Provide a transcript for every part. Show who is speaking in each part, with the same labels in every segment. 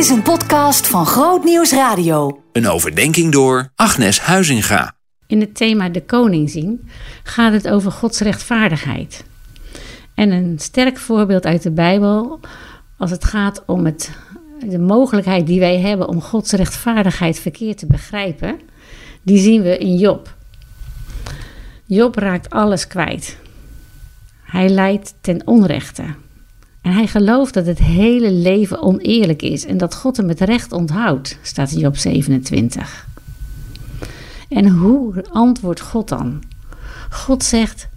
Speaker 1: is een podcast van Groot Nieuws Radio.
Speaker 2: Een overdenking door Agnes Huizinga.
Speaker 3: In het thema De Koning zien gaat het over Gods rechtvaardigheid. En een sterk voorbeeld uit de Bijbel als het gaat om het, de mogelijkheid die wij hebben om Gods rechtvaardigheid verkeerd te begrijpen, die zien we in Job. Job raakt alles kwijt. Hij lijdt ten onrechte. En hij gelooft dat het hele leven oneerlijk is en dat God hem het recht onthoudt, staat in Job 27. En hoe antwoordt God dan? God zegt: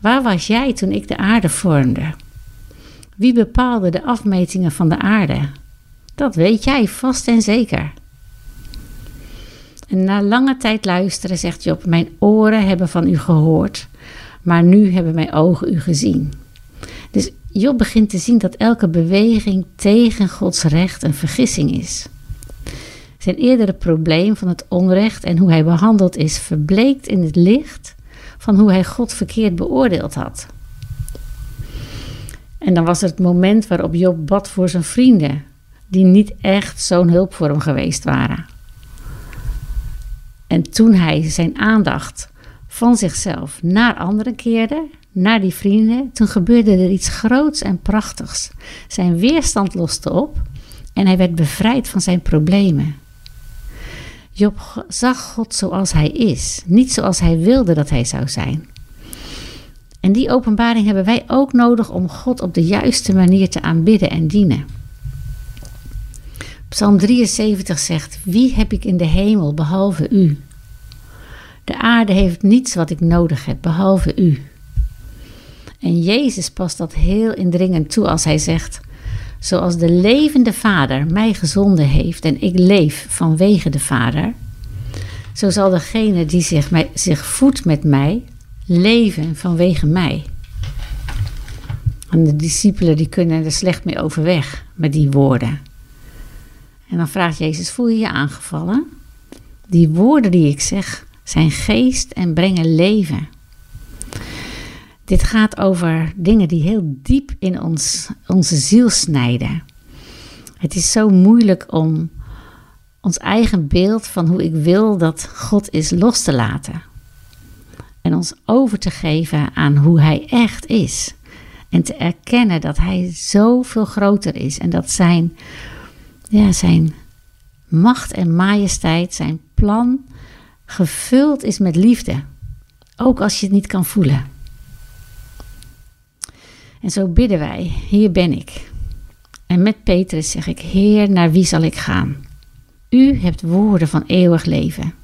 Speaker 3: Waar was jij toen ik de aarde vormde? Wie bepaalde de afmetingen van de aarde? Dat weet jij vast en zeker. En na lange tijd luisteren zegt Job: Mijn oren hebben van u gehoord, maar nu hebben mijn ogen u gezien. Job begint te zien dat elke beweging tegen Gods recht een vergissing is. Zijn eerdere probleem van het onrecht en hoe hij behandeld is, verbleekt in het licht van hoe hij God verkeerd beoordeeld had. En dan was er het moment waarop Job bad voor zijn vrienden, die niet echt zo'n hulp voor hem geweest waren. En toen hij zijn aandacht van zichzelf naar anderen keerde, naar die vrienden, toen gebeurde er iets groots en prachtigs. Zijn weerstand loste op en hij werd bevrijd van zijn problemen. Job zag God zoals hij is, niet zoals hij wilde dat hij zou zijn. En die openbaring hebben wij ook nodig om God op de juiste manier te aanbidden en dienen. Psalm 73 zegt: Wie heb ik in de hemel behalve u? De aarde heeft niets wat ik nodig heb behalve u. En Jezus past dat heel indringend toe als hij zegt: Zoals de levende Vader mij gezonden heeft en ik leef vanwege de Vader, zo zal degene die zich, mij, zich voedt met mij leven vanwege mij. En de discipelen die kunnen er slecht mee overweg met die woorden. En dan vraagt Jezus: Voel je je aangevallen? Die woorden die ik zeg zijn geest en brengen leven. Dit gaat over dingen die heel diep in ons, onze ziel snijden. Het is zo moeilijk om ons eigen beeld van hoe ik wil dat God is los te laten. En ons over te geven aan hoe Hij echt is. En te erkennen dat Hij zoveel groter is en dat Zijn, ja, zijn macht en majesteit, Zijn plan gevuld is met liefde. Ook als je het niet kan voelen. En zo bidden wij, hier ben ik. En met Petrus zeg ik, Heer, naar wie zal ik gaan? U hebt woorden van eeuwig leven.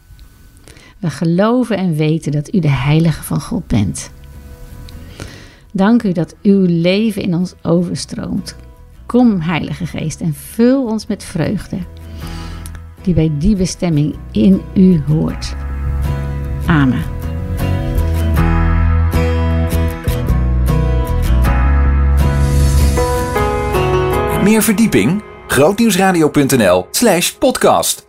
Speaker 3: We geloven en weten dat u de heilige van God bent. Dank u dat uw leven in ons overstroomt. Kom, Heilige Geest, en vul ons met vreugde, die bij die bestemming in u hoort. Amen.
Speaker 2: Meer verdieping? grootnieuwsradio.nl slash podcast